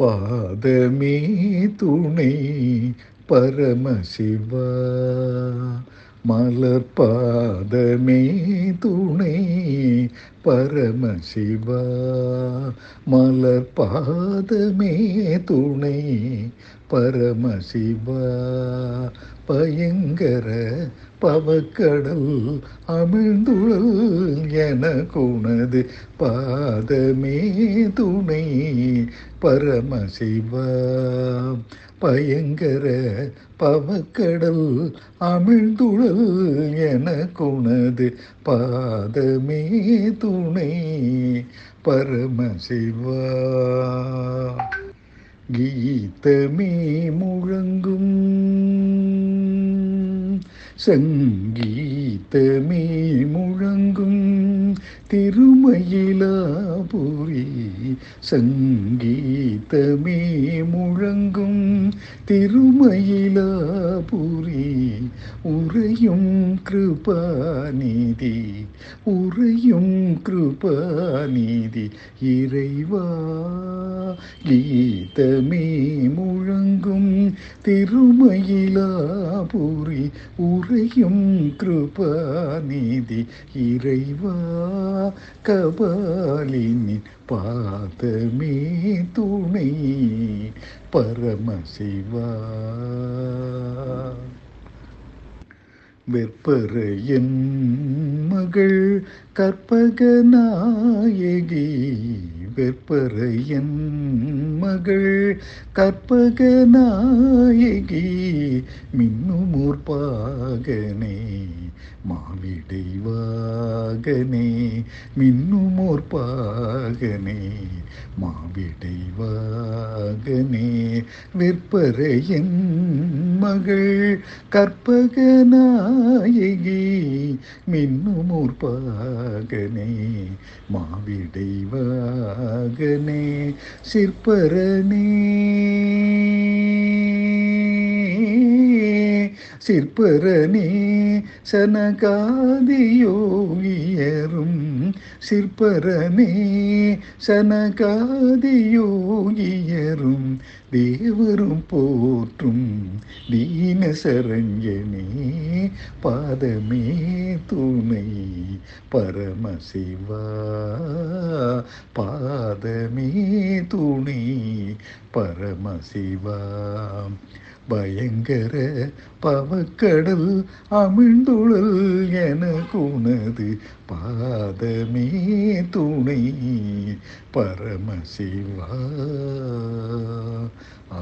பாதமே துணை பரமசிவா. மலர் பாதமே துணை பரமசிவா. மலர் பாதமே துணை பரமசிவா பயங்கர பவக்கடல் அமிழ்ந்துழல் என குணது பாதமே துணை பரமசிவா பயங்கர பவக்கடல் அமிழ்ந்துழல் என குணது பாதமே துணை பரமசிவா கீதமே முழங்கும். சங்கீதமே முழங்கும். திருமயிலாபுரி சங்கீதமே முழங்கும். திருமயிலாபுரி உறையும் கிருபாநிதி உறையும் கிருபாநிதி இறைவா. கீதமே முழங்கும் திருமயிலாபுரி உறையும் கிருபாநிதி இறைவா கபாலினி பாதமே துணை பரமசிவா. வெப்பறையின் மகள் கற்பக நாயகி கற்பகநாயகி வெற்பரையன் மகள் கற்பகநாயகி மின்னுமோர் பாகனே மாவிடை வாகனே மின்னுமோர் பாகனே மாவிடை வாகனே. வெற்பரையன் மகள் கற்பக நாயகி பாகனே மாவிடை வாகனே சிற்பரனே. சிற்பரனே சனகாதியோகியரும் சிற்பரனே சனகாதியோகியரும் தேவரும் போற்றும் தீன சரஞ்சனே பாதமே துணை பரமசிவா. பாதமே துணை பரமசிவா. பயங்கர பவக்கடல் அமிழ்ந்துழல் எனக்குணது பாதமே துணை பரமசிவா. ஆ